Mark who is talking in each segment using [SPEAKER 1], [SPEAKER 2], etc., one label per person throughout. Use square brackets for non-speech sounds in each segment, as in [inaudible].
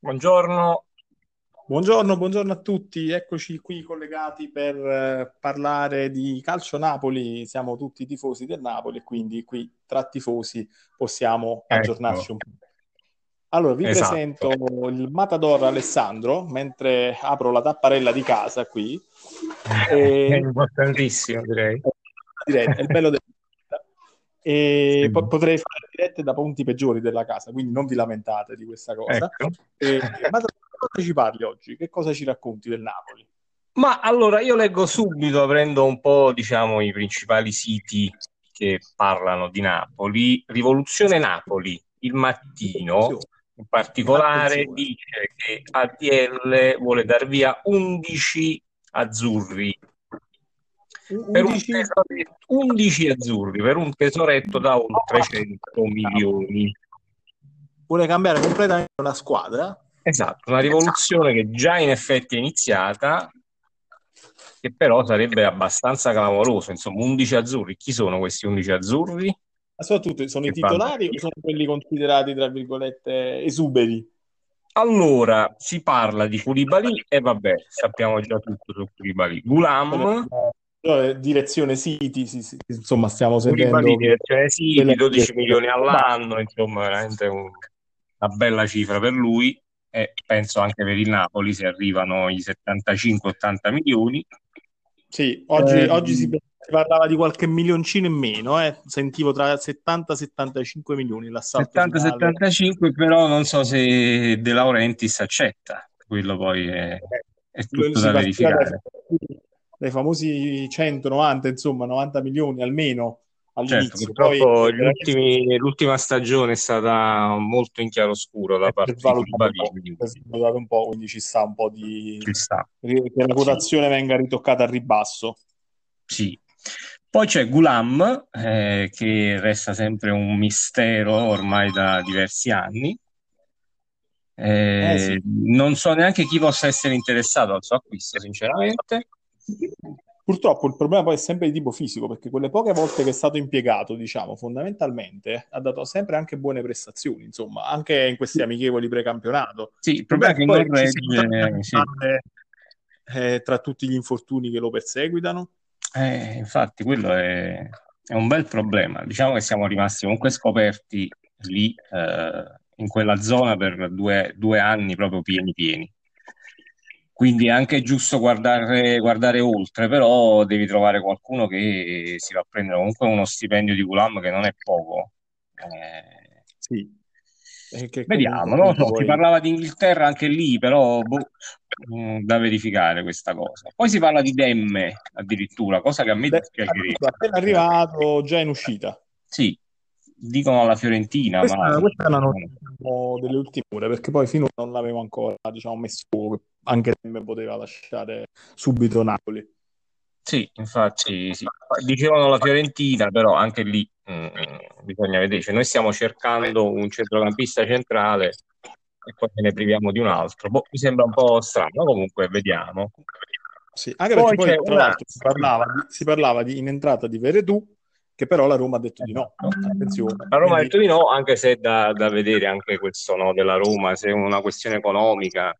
[SPEAKER 1] Buongiorno.
[SPEAKER 2] Buongiorno, buongiorno a tutti, eccoci qui collegati per eh, parlare di calcio Napoli. Siamo tutti tifosi del Napoli e quindi qui tra tifosi possiamo
[SPEAKER 1] Ecco.
[SPEAKER 2] aggiornarci un po'. Allora, vi
[SPEAKER 1] Esatto.
[SPEAKER 2] presento il Matador Alessandro mentre apro la tapparella di casa qui. [laughs]
[SPEAKER 1] È
[SPEAKER 2] E-
[SPEAKER 1] importantissimo, direi.
[SPEAKER 2] diretta, è il bello del e
[SPEAKER 1] Sì.
[SPEAKER 2] po- potrei fare dirette da punti peggiori della casa, quindi non vi lamentate di questa cosa.
[SPEAKER 1] Ecco.
[SPEAKER 2] E, ma da cosa ci parli oggi? Che cosa ci racconti del Napoli?
[SPEAKER 1] Ma allora io leggo subito, aprendo un po', diciamo, i principali siti che parlano di Napoli. Rivoluzione Napoli, il mattino, in particolare,
[SPEAKER 2] Attenzione.
[SPEAKER 1] dice che ADL vuole dar via 11 azzurri
[SPEAKER 2] 11
[SPEAKER 1] tesoretto, 11 azzurri per un tesoretto da oltre 100 milioni.
[SPEAKER 2] vuole cambiare completamente la squadra.
[SPEAKER 1] Esatto, una rivoluzione che già in effetti è iniziata, che però sarebbe abbastanza clamoroso. Insomma, 11 azzurri. Chi sono questi 11 azzurri?
[SPEAKER 2] Ma soprattutto sono i
[SPEAKER 1] Che fanno?
[SPEAKER 2] titolari o sono quelli considerati, tra virgolette, esuberi?
[SPEAKER 1] Allora, si parla di Koulibaly e vabbè, sappiamo già tutto su Koulibaly. Gulam,
[SPEAKER 2] Direzione City, sì, sì, insomma, stiamo sentendo
[SPEAKER 1] direzione City,
[SPEAKER 2] delle-
[SPEAKER 1] 12 milioni all'anno, insomma, veramente un- una bella cifra per lui e penso anche per il Napoli se arrivano i 75-80 milioni.
[SPEAKER 2] Sì, oggi,
[SPEAKER 1] Eh,
[SPEAKER 2] oggi si, parlava di qualche milioncino in meno, eh. Sentivo tra 70 e 75 milioni l'assalto finale.
[SPEAKER 1] 70-75, però non so se De Laurentiis accetta, quello poi è, è
[SPEAKER 2] Lui
[SPEAKER 1] tutto da verificare.
[SPEAKER 2] Dai famosi 190, insomma, 90 milioni almeno
[SPEAKER 1] Certo,
[SPEAKER 2] all'inizio.
[SPEAKER 1] purtroppo
[SPEAKER 2] Poi,
[SPEAKER 1] ultimi- l'ultima stagione è stata molto in chiaroscuro da parte di
[SPEAKER 2] svalutato un po',
[SPEAKER 1] quindi
[SPEAKER 2] è svalutato un po', quindi ci sta un po' di... che la quotazione venga ritoccata al ribasso.
[SPEAKER 1] Sì. Poi c'è Gulam, eh, che resta sempre un mistero ormai da diversi anni. Eh,
[SPEAKER 2] Eh, sì.
[SPEAKER 1] non so neanche chi possa essere interessato al suo acquisto, sinceramente.
[SPEAKER 2] Purtroppo il problema poi è sempre di tipo fisico, perché quelle poche volte che è stato impiegato, diciamo, fondamentalmente ha dato sempre anche buone prestazioni, insomma, anche in questi amichevoli precampionato.
[SPEAKER 1] Sì, il problema è che
[SPEAKER 2] poi
[SPEAKER 1] non regge. sì.
[SPEAKER 2] eh, tra tutti gli infortuni che lo perseguitano.
[SPEAKER 1] Eh, infatti, quello è, è un bel problema. Diciamo che siamo rimasti comunque scoperti lì, eh, in quella zona per due, due anni proprio pieni pieni. Quindi è anche giusto guardare, guardare oltre, però devi trovare qualcuno che si va a prendere comunque uno stipendio di Gulam che non è poco. Eh,
[SPEAKER 2] Sì. Che
[SPEAKER 1] vediamo, non so, si parlava di Inghilterra anche lì, però boh, mh, da verificare questa cosa. Poi si parla di Demme addirittura, cosa che a me dispiacerebbe.
[SPEAKER 2] appena arrivato, già in uscita.
[SPEAKER 1] Sì, dicono alla Fiorentina,
[SPEAKER 2] Questa,
[SPEAKER 1] ma
[SPEAKER 2] questa è una notizia delle ultime ore, perché poi finora non l'avevo ancora, diciamo, messo, anche se me poteva lasciare subito Napoli.
[SPEAKER 1] sì, infatti sì. Dicevano la Fiorentina, però anche lì mm, bisogna vedere. Cioè, noi stiamo cercando un centrocampista centrale e poi ce ne priviamo di un altro. Boh, mi sembra un po' strano, comunque vediamo.
[SPEAKER 2] Sì, anche
[SPEAKER 1] Poi
[SPEAKER 2] perché poi, tra l'altro, si parlava, di, si parlava di- in entrata di Veretù, che però la Roma ha detto di no. Attenzione.
[SPEAKER 1] La Roma ha
[SPEAKER 2] Quindi-
[SPEAKER 1] detto di no, anche se è da, da vedere anche questo no della Roma, se è una questione economica,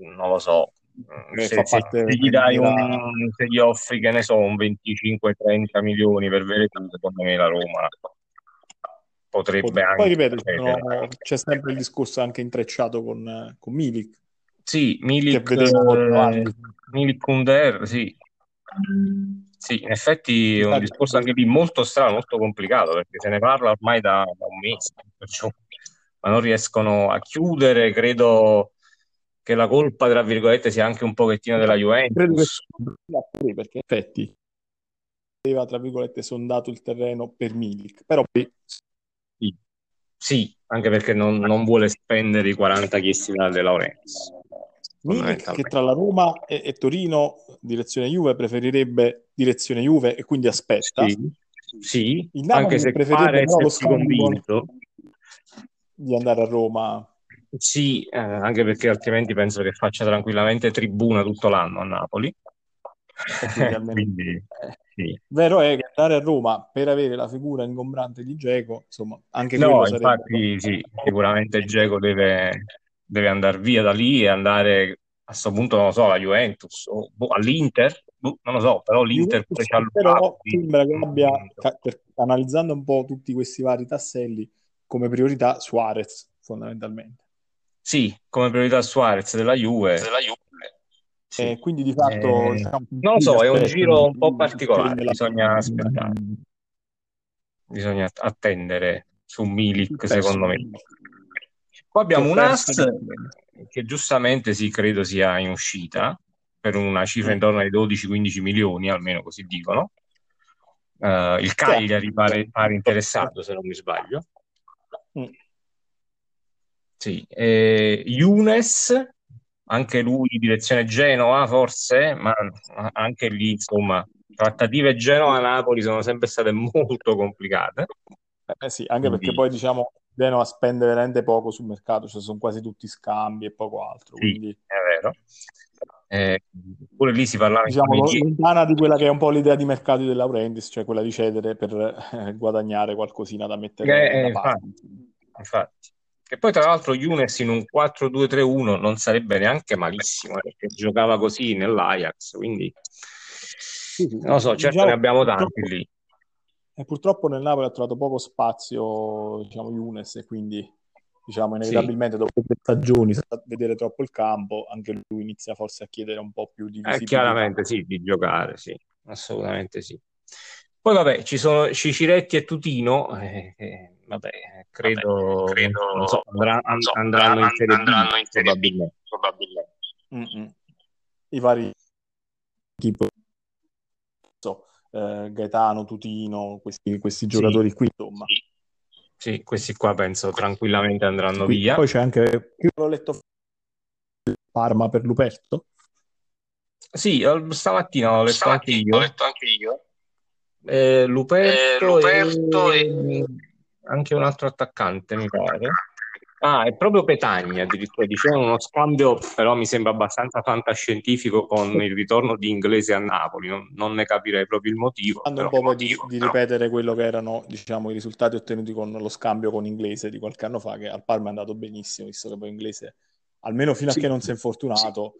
[SPEAKER 1] non lo so.
[SPEAKER 2] Che
[SPEAKER 1] Se, se- se gli dai un, se gli offri, che ne so, un 25-30 milioni per Veretù, secondo me la Roma potrebbe anche
[SPEAKER 2] Poi ripeto, sono- c'è sempre il discorso anche intrecciato con, con Milik,
[SPEAKER 1] Sì, Milik, eh. Milik Under, sì. Sì, in effetti è un discorso anche lì molto strano, molto complicato, perché se ne parla ormai da, da un mese, perciò, ma non riescono a chiudere. Credo che la colpa, tra virgolette, sia anche un pochettino della
[SPEAKER 2] Credo che
[SPEAKER 1] Juventus.
[SPEAKER 2] perché in effetti aveva, tra virgolette, sondato il terreno per Milik, però
[SPEAKER 1] Sì, Sì, anche perché non, non vuole spendere i 40 chiesti da De Laurentiis.
[SPEAKER 2] Milik che tra la Roma e, e Torino, direzione Juve, preferirebbe direzione Juve e quindi aspetta.
[SPEAKER 1] Sì, sì, anche se
[SPEAKER 2] preferirebbe
[SPEAKER 1] pare essersi convinto.
[SPEAKER 2] di andare a Roma.
[SPEAKER 1] Sì, eh, anche perché altrimenti penso che faccia tranquillamente tribuna tutto l'anno a Napoli. [laughs]
[SPEAKER 2] quindi eh,
[SPEAKER 1] sì.
[SPEAKER 2] Vero è che andare a Roma per avere la figura ingombrante di Geco, insomma, anche
[SPEAKER 1] No,
[SPEAKER 2] quello sarebbe...
[SPEAKER 1] infatti sì, sicuramente Dzeko deve, deve andare via da lì e andare a questo punto, non lo so, alla Juventus o boh, all'Inter, boh, non lo so, però l'Inter
[SPEAKER 2] Juventus,
[SPEAKER 1] c'ha
[SPEAKER 2] però sembra che abbia, ca- per- analizzando un po' tutti questi vari tasselli, come priorità Suarez, fondamentalmente.
[SPEAKER 1] Sì, come priorità Suarez della Juve. Sì.
[SPEAKER 2] E quindi di fatto...
[SPEAKER 1] Eh,
[SPEAKER 2] diciamo,
[SPEAKER 1] non lo so, è un giro un po' particolare,
[SPEAKER 2] della-
[SPEAKER 1] bisogna aspettare. Bisogna attendere su Milik,
[SPEAKER 2] Penso-
[SPEAKER 1] secondo me. Poi abbiamo un As
[SPEAKER 2] di-
[SPEAKER 1] che giustamente sì, credo sia in uscita per una cifra
[SPEAKER 2] Mm.
[SPEAKER 1] intorno ai 12-15 milioni, almeno così dicono. Eh, il Cagliari pare, pare interessato, se non mi sbaglio. Sì. E Younes, anche lui in direzione Genova, forse, ma anche lì, insomma, trattative Genova-Napoli sono sempre state molto complicate.
[SPEAKER 2] Eh sì, anche
[SPEAKER 1] Quindi-
[SPEAKER 2] perché poi diciamo Genova spende veramente poco sul mercato, cioè sono quasi tutti scambi e poco altro,
[SPEAKER 1] Sì,
[SPEAKER 2] quindi
[SPEAKER 1] è vero. Eh, pure lì si parlava
[SPEAKER 2] diciamo lontana di quella che è un po' l'idea di mercato della Laurentiis, cioè quella di cedere per eh, guadagnare qualcosina da mettere
[SPEAKER 1] Eh,
[SPEAKER 2] da parte.
[SPEAKER 1] infatti, infatti. Che poi tra l'altro Younes in un 4-2-3-1 non sarebbe neanche malissimo, eh, perché giocava così nell'Ajax, quindi
[SPEAKER 2] Sì, sì.
[SPEAKER 1] non lo so, certo
[SPEAKER 2] Diciamo,
[SPEAKER 1] ne abbiamo tanti lì.
[SPEAKER 2] E purtroppo nel Napoli ha trovato poco spazio, diciamo, Younes, e quindi diciamo inevitabilmente dopo due stagioni, vedere troppo il campo, anche lui inizia forse a chiedere un po' più di
[SPEAKER 1] Eh,
[SPEAKER 2] visibilità.
[SPEAKER 1] chiaramente sì, di giocare, sì, assolutamente sì. Poi vabbè, ci sono Ciciretti e Tutino, eh, eh, vabbè, credo,
[SPEAKER 3] credo-
[SPEAKER 1] non so, andrà-
[SPEAKER 3] non so,
[SPEAKER 1] andranno in Serie B,
[SPEAKER 3] andranno in Serie B,
[SPEAKER 1] probabilmente.
[SPEAKER 3] probabilmente.
[SPEAKER 2] I vari tipo so, eh, Gaetano, Tutino, questi, questi giocatori qui, insomma.
[SPEAKER 1] Sì, questi qua penso tranquillamente andranno
[SPEAKER 2] Qui-
[SPEAKER 1] via.
[SPEAKER 2] Poi c'è anche, io l'ho letto Parma per Luperto.
[SPEAKER 1] Sì, stamattina l'ho letto anche
[SPEAKER 3] Stamattina
[SPEAKER 1] io.
[SPEAKER 3] Ho letto anche io.
[SPEAKER 1] Eh, Luperto,
[SPEAKER 3] Eh, Luperto
[SPEAKER 1] e anche un altro attaccante, mi pare. Ah, è proprio Petagna, addirittura dicevano uno scambio, però mi sembra abbastanza fantascientifico con il ritorno di Inglese a Napoli. Non, non ne capirei proprio il motivo,
[SPEAKER 2] Hanno un po' di, di
[SPEAKER 3] però.
[SPEAKER 2] ripetere quello che erano diciamo, i risultati ottenuti con lo scambio con Inglese di qualche anno fa, che al Parma è andato benissimo, visto che poi Inglese, almeno fino a
[SPEAKER 1] Sì.
[SPEAKER 2] che non si è infortunato,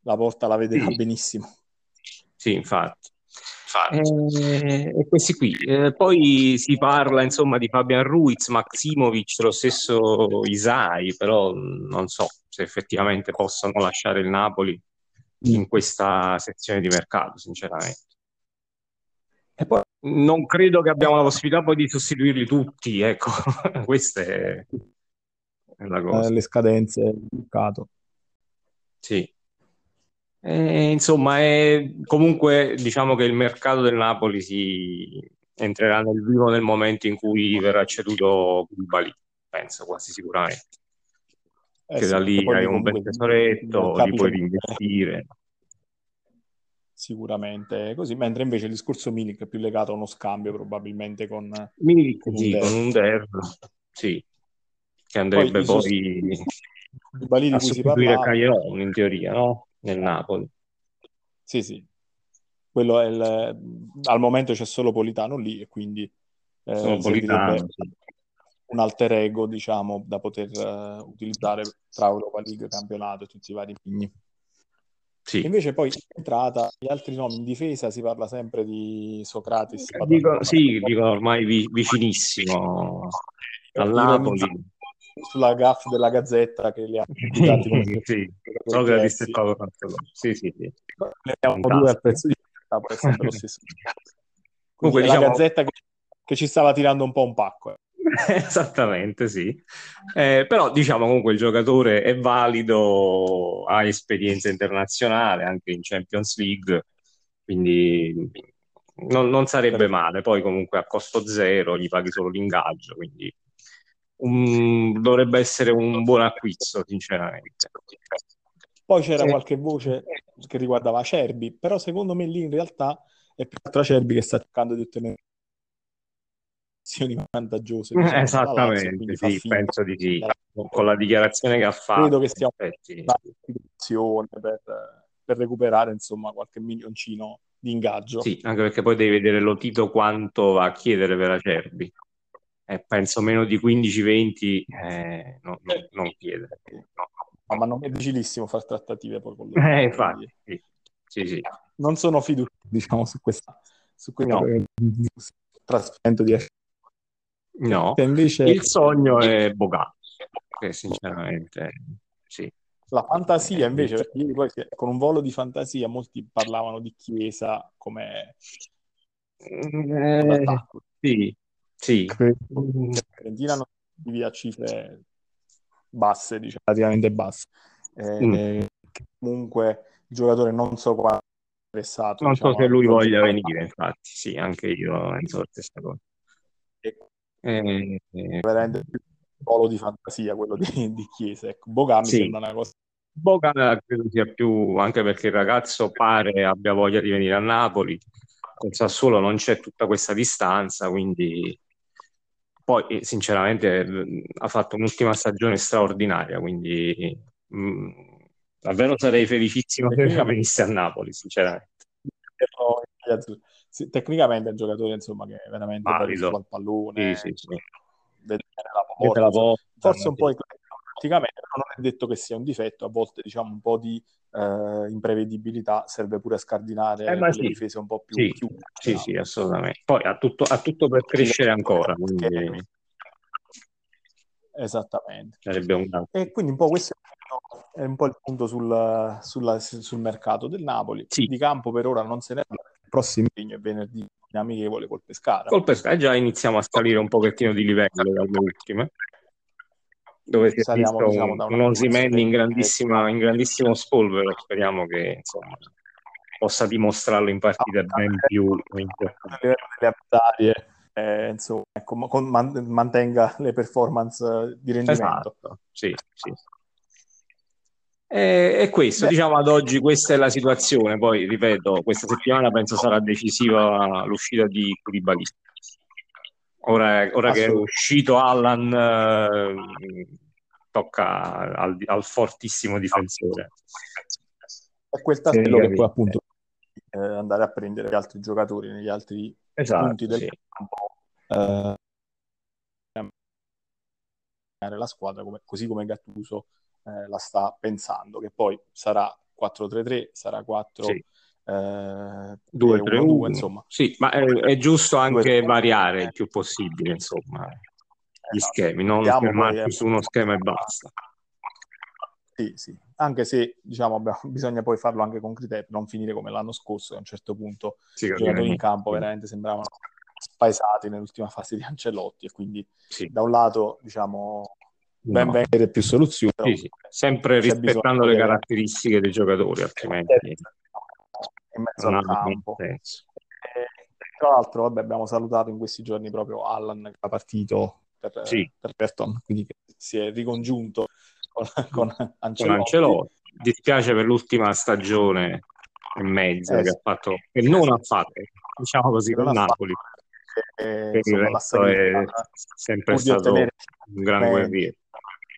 [SPEAKER 2] la porta la vedeva
[SPEAKER 1] Sì.
[SPEAKER 2] benissimo.
[SPEAKER 1] sì, infatti.
[SPEAKER 3] Infatti.
[SPEAKER 1] Eh, e questi qui. Eh, poi si parla insomma di Fabian Ruiz, Maximovic, lo stesso Isai, però non so se effettivamente possono lasciare il Napoli in questa sezione di mercato, sinceramente.
[SPEAKER 2] E poi
[SPEAKER 1] Non credo che abbiamo la possibilità poi di sostituirli tutti, ecco, [laughs] questa è è la
[SPEAKER 2] eh,
[SPEAKER 1] cosa.
[SPEAKER 2] le scadenze del mercato.
[SPEAKER 1] Sì. Eh, insomma, è, comunque diciamo che il mercato del Napoli si entrerà nel vivo nel momento in cui verrà ceduto Koulibaly, penso quasi sicuramente.
[SPEAKER 2] Eh
[SPEAKER 1] Che
[SPEAKER 2] sì,
[SPEAKER 1] da lì
[SPEAKER 2] poi
[SPEAKER 1] hai un bel tesoretto, li puoi reinvestire.
[SPEAKER 2] Sicuramente così, mentre invece il discorso Milik è più legato a uno scambio probabilmente con,
[SPEAKER 1] Milik,
[SPEAKER 2] con
[SPEAKER 1] sì,
[SPEAKER 2] un
[SPEAKER 1] con un Der, sì, che andrebbe poi [laughs]
[SPEAKER 2] Koulibaly di
[SPEAKER 1] a
[SPEAKER 2] cui si
[SPEAKER 1] sostituire
[SPEAKER 2] parlava.
[SPEAKER 1] Cagliaron in teoria, no? Nel Napoli.
[SPEAKER 2] Sì, sì. Quello è il- al momento c'è solo Politano lì e quindi eh,
[SPEAKER 1] Politano, sì.
[SPEAKER 2] un alter ego, diciamo, da poter eh, utilizzare tra Europa League, campionato e tutti i vari impegni.
[SPEAKER 1] Sì.
[SPEAKER 2] Invece poi in entrata, gli altri nomi in difesa si parla sempre di Socrates.
[SPEAKER 1] Dico, sì, dicono ormai vi- vicinissimo al Napoli.
[SPEAKER 2] Sulla gaff della Gazzetta che li ha [laughs] pubblicati come
[SPEAKER 1] sì, proprio a
[SPEAKER 2] diversi.
[SPEAKER 1] Paolo Cancellotti. Sì, sì, sì.
[SPEAKER 2] Ne abbiamo due al prezzo di mercato, è sempre lo stesso.
[SPEAKER 1] Comunque,
[SPEAKER 2] è la
[SPEAKER 1] diciamo-
[SPEAKER 2] Gazzetta che, che ci stava tirando un po' un pacco. eh. [laughs]
[SPEAKER 1] Esattamente, sì. Eh, però diciamo comunque il giocatore è valido, ha esperienza internazionale anche in Champions League, quindi non, non sarebbe male. Poi comunque a costo zero gli paghi solo l'ingaggio, quindi un- dovrebbe essere un buon acquisto, sinceramente.
[SPEAKER 2] Poi c'era
[SPEAKER 1] Eh.
[SPEAKER 2] qualche voce che riguardava Acerbi, però secondo me lì in realtà è più altro Acerbi che sta cercando di ottenere posizioni vantaggiose. diciamo, dalla Lazio,
[SPEAKER 1] Esattamente,
[SPEAKER 2] fa
[SPEAKER 1] sì, penso di sì. Con la dichiarazione che ha fatto,
[SPEAKER 2] Credo che
[SPEAKER 1] in effetti,
[SPEAKER 2] una situazione per, per recuperare insomma qualche milioncino di ingaggio.
[SPEAKER 1] Sì, anche perché poi devi vedere lo Tito quanto va a chiedere per Acerbi. Eh, penso meno di 15-20 eh, no, no, non chiede.
[SPEAKER 2] No. Ma non è difficilissimo fare trattative poi con
[SPEAKER 1] loro. Eh, infatti, sì. Sì, sì.
[SPEAKER 2] Non sono fiducioso, diciamo, su questa, su questo no. trasferimento di.
[SPEAKER 1] No, invece... il sogno è Boga, che sinceramente sì.
[SPEAKER 2] La fantasia invece, perché poi con un volo di fantasia molti parlavano di Chiesa come...
[SPEAKER 1] Eh, sì, sì.
[SPEAKER 2] Fiorentina non via cifre basse, diciamo, relativamente basse. Eh, mm. Comunque il giocatore non so quanto è interessato.
[SPEAKER 1] Non
[SPEAKER 2] diciamo,
[SPEAKER 1] so se lui voglia venire, infatti, sì, anche io penso la stessa cosa.
[SPEAKER 2] E eh, eh, veramente più polo di fantasia quello di, di Chiesa. Ecco, Boga mi sì. sembra una cosa.
[SPEAKER 1] Boga credo sia più anche perché il ragazzo pare abbia voglia di venire a Napoli. Con Sassuolo non c'è tutta questa distanza, quindi poi eh, sinceramente ha fatto un'ultima stagione straordinaria, quindi mh, mm, davvero sarei felicissimo se [laughs] venisse a Napoli, sinceramente.
[SPEAKER 2] Sì, tecnicamente è un giocatore insomma, che veramente
[SPEAKER 1] valido.
[SPEAKER 2] al pallone,
[SPEAKER 1] sì, sì, sì.
[SPEAKER 2] vede la porta, la porta forse un po' praticamente non è detto che sia un difetto, a volte diciamo un po' di eh, imprevedibilità serve pure a scardinare
[SPEAKER 1] eh,
[SPEAKER 2] le
[SPEAKER 1] sì.
[SPEAKER 2] difese un po' più
[SPEAKER 1] sì,
[SPEAKER 2] chiuse.
[SPEAKER 1] Sì, no? sì, assolutamente. Poi ha tutto, ha tutto per crescere ancora. Quindi...
[SPEAKER 2] Esattamente.
[SPEAKER 1] Un...
[SPEAKER 2] E quindi un po' questo è un po' il punto sul, sulla, sul mercato del Napoli.
[SPEAKER 1] Sì.
[SPEAKER 2] Di campo per ora non se ne parla prossimo impegno è venerdì amichevole col Pescara.
[SPEAKER 1] Col Pescara già iniziamo a salire un pochettino di livello dalle ultime, dove si è visto diciamo, un, un Osimen in, in grandissimo spolvero, speriamo che insomma, possa dimostrarlo in partite ah, ben più importanti.
[SPEAKER 2] Avversarie, eh, insomma, ecco, con, mantenga le performance di rendimento.
[SPEAKER 1] Esatto, sì, sì. E, e questo, Beh. diciamo ad oggi questa è la situazione, poi ripeto, questa settimana penso sarà decisiva l'uscita di Koulibaly. Ora, ora che è uscito Allan, eh, tocca al, al, fortissimo difensore.
[SPEAKER 2] È quel tassello che poi appunto eh, andare a prendere gli altri giocatori negli altri
[SPEAKER 1] esatto,
[SPEAKER 2] punti del
[SPEAKER 1] sì.
[SPEAKER 2] campo. Eh, la squadra come, così come Gattuso eh, la sta pensando, che poi sarà 4-3-3, sarà 4...
[SPEAKER 1] Sì.
[SPEAKER 2] Eh,
[SPEAKER 1] 2 3 1 insomma sì ma è, è giusto anche 2, variare il più possibile insomma gli esatto. schemi non fermarsi su uno schema e basta
[SPEAKER 2] sì, sì. Anche se diciamo, [laughs] bisogna poi farlo anche con criteri, non finire come l'anno scorso, che a un certo punto sì, i giocatori in campo veramente sembravano spaesati nell'ultima [laughs] fase di Ancelotti e quindi sì. da un lato diciamo ben no. più soluzioni.
[SPEAKER 1] Sì, sì. Sempre rispettando le caratteristiche dei giocatori, altrimenti
[SPEAKER 2] in mezzo al campo. E, tra l'altro, vabbè, abbiamo salutato in questi giorni proprio Allan che ha partito per,
[SPEAKER 1] sì.
[SPEAKER 2] per Berton, quindi si è ricongiunto con, con Ancelotti.
[SPEAKER 1] Ancelotti. Dispiace per l'ultima stagione e mezza eh, che ha fatto, che non ha fatto, diciamo così, con Napoli.
[SPEAKER 2] Eh,
[SPEAKER 1] è sempre stato un gran guerriero.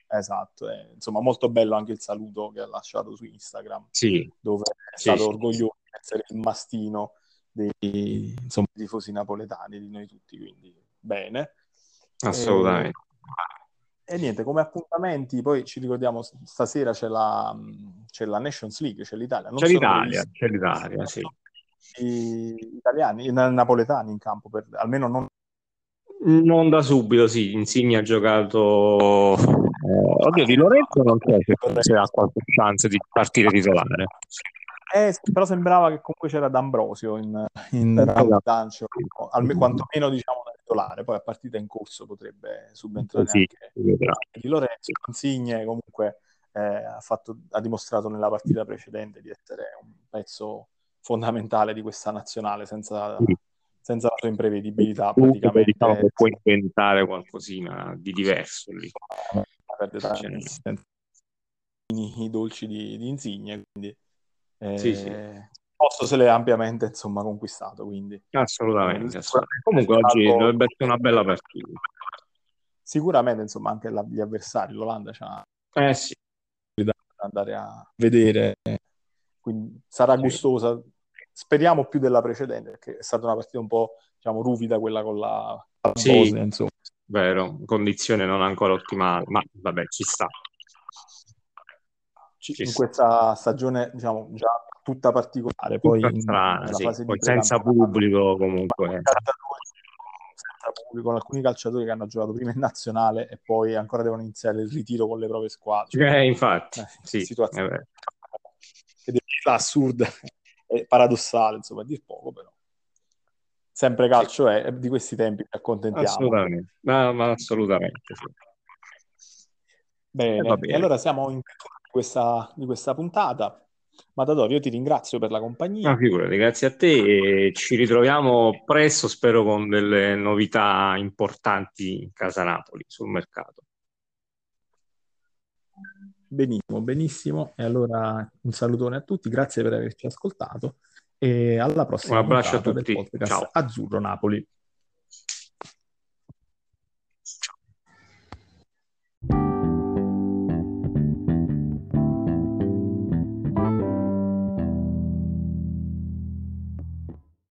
[SPEAKER 2] Esatto, è, insomma molto bello anche il saluto che ha lasciato su Instagram,
[SPEAKER 1] sì.
[SPEAKER 2] dove è sì, stato sì, orgoglioso essere il mastino dei insomma, tifosi napoletani, di noi tutti, quindi bene.
[SPEAKER 1] Assolutamente.
[SPEAKER 2] E, e, niente, come appuntamenti, poi ci ricordiamo, stasera c'è la, c'è la Nations League, c'è l'Italia.
[SPEAKER 1] Non c'è l'Italia, c'è l'Italia, sì.
[SPEAKER 2] Gli italiani, i napoletani in campo, per, almeno non
[SPEAKER 1] non da subito, sì. Insigne ha giocato. Eh, oddio, di Lorenzo non so se, ha qualche chance di partire titolare.
[SPEAKER 2] Eh, però sembrava che comunque c'era D'Ambrosio in, in esatto. Dancio, almeno quantomeno diciamo da titolare. Poi a partita in corso potrebbe subentrare
[SPEAKER 1] sì,
[SPEAKER 2] anche di Lorenzo. Insigne comunque eh, ha, fatto, ha dimostrato nella partita precedente di essere un pezzo fondamentale di questa nazionale senza. Sì senza la sua imprevedibilità.
[SPEAKER 1] Praticamente... Diciamo che puoi inventare qualcosina di diverso lì.
[SPEAKER 2] Perde tanti i dolci di, di Insigne, quindi eh,
[SPEAKER 1] sì, sì.
[SPEAKER 2] posto se l'è ampiamente insomma conquistato. Quindi.
[SPEAKER 1] Assolutamente, assolutamente. Comunque oggi dovrebbe essere una bella partita.
[SPEAKER 2] Sicuramente, insomma, anche la, gli avversari, l'Olanda c'ha
[SPEAKER 1] eh, sì.
[SPEAKER 2] da andare a vedere quindi sarà gustosa. Speriamo più della precedente, perché è stata una partita un po' diciamo, ruvida quella con la, la
[SPEAKER 1] sì, Bosnia, insomma. Vero, condizione non ancora ottimale, ma vabbè, ci sta.
[SPEAKER 2] Ci, in sta. questa stagione, diciamo, già tutta particolare, poi,
[SPEAKER 1] tutta strana, sì. poi senza pubblico comunque.
[SPEAKER 2] Senza pubblico, con alcuni calciatori che hanno giocato prima in nazionale e poi ancora devono iniziare il ritiro con le proprie squadre.
[SPEAKER 1] Eh, infatti, eh, sì, situazione
[SPEAKER 2] eh assurda e paradossale, insomma, a dir poco, però. Sempre calcio è, di questi tempi ci accontentiamo.
[SPEAKER 1] Assolutamente, ma, ma assolutamente sì.
[SPEAKER 2] Bene, eh, e allora siamo in questa, di questa puntata. Matador, io ti ringrazio per la compagnia.
[SPEAKER 1] No, figurati, grazie a te e ci ritroviamo presto, spero con delle novità importanti in casa Napoli sul mercato.
[SPEAKER 2] Benissimo, benissimo. E allora un salutone a tutti, grazie per averci ascoltato e alla prossima.
[SPEAKER 1] Un abbraccio a tutti. Ciao.
[SPEAKER 2] Azzurro Napoli.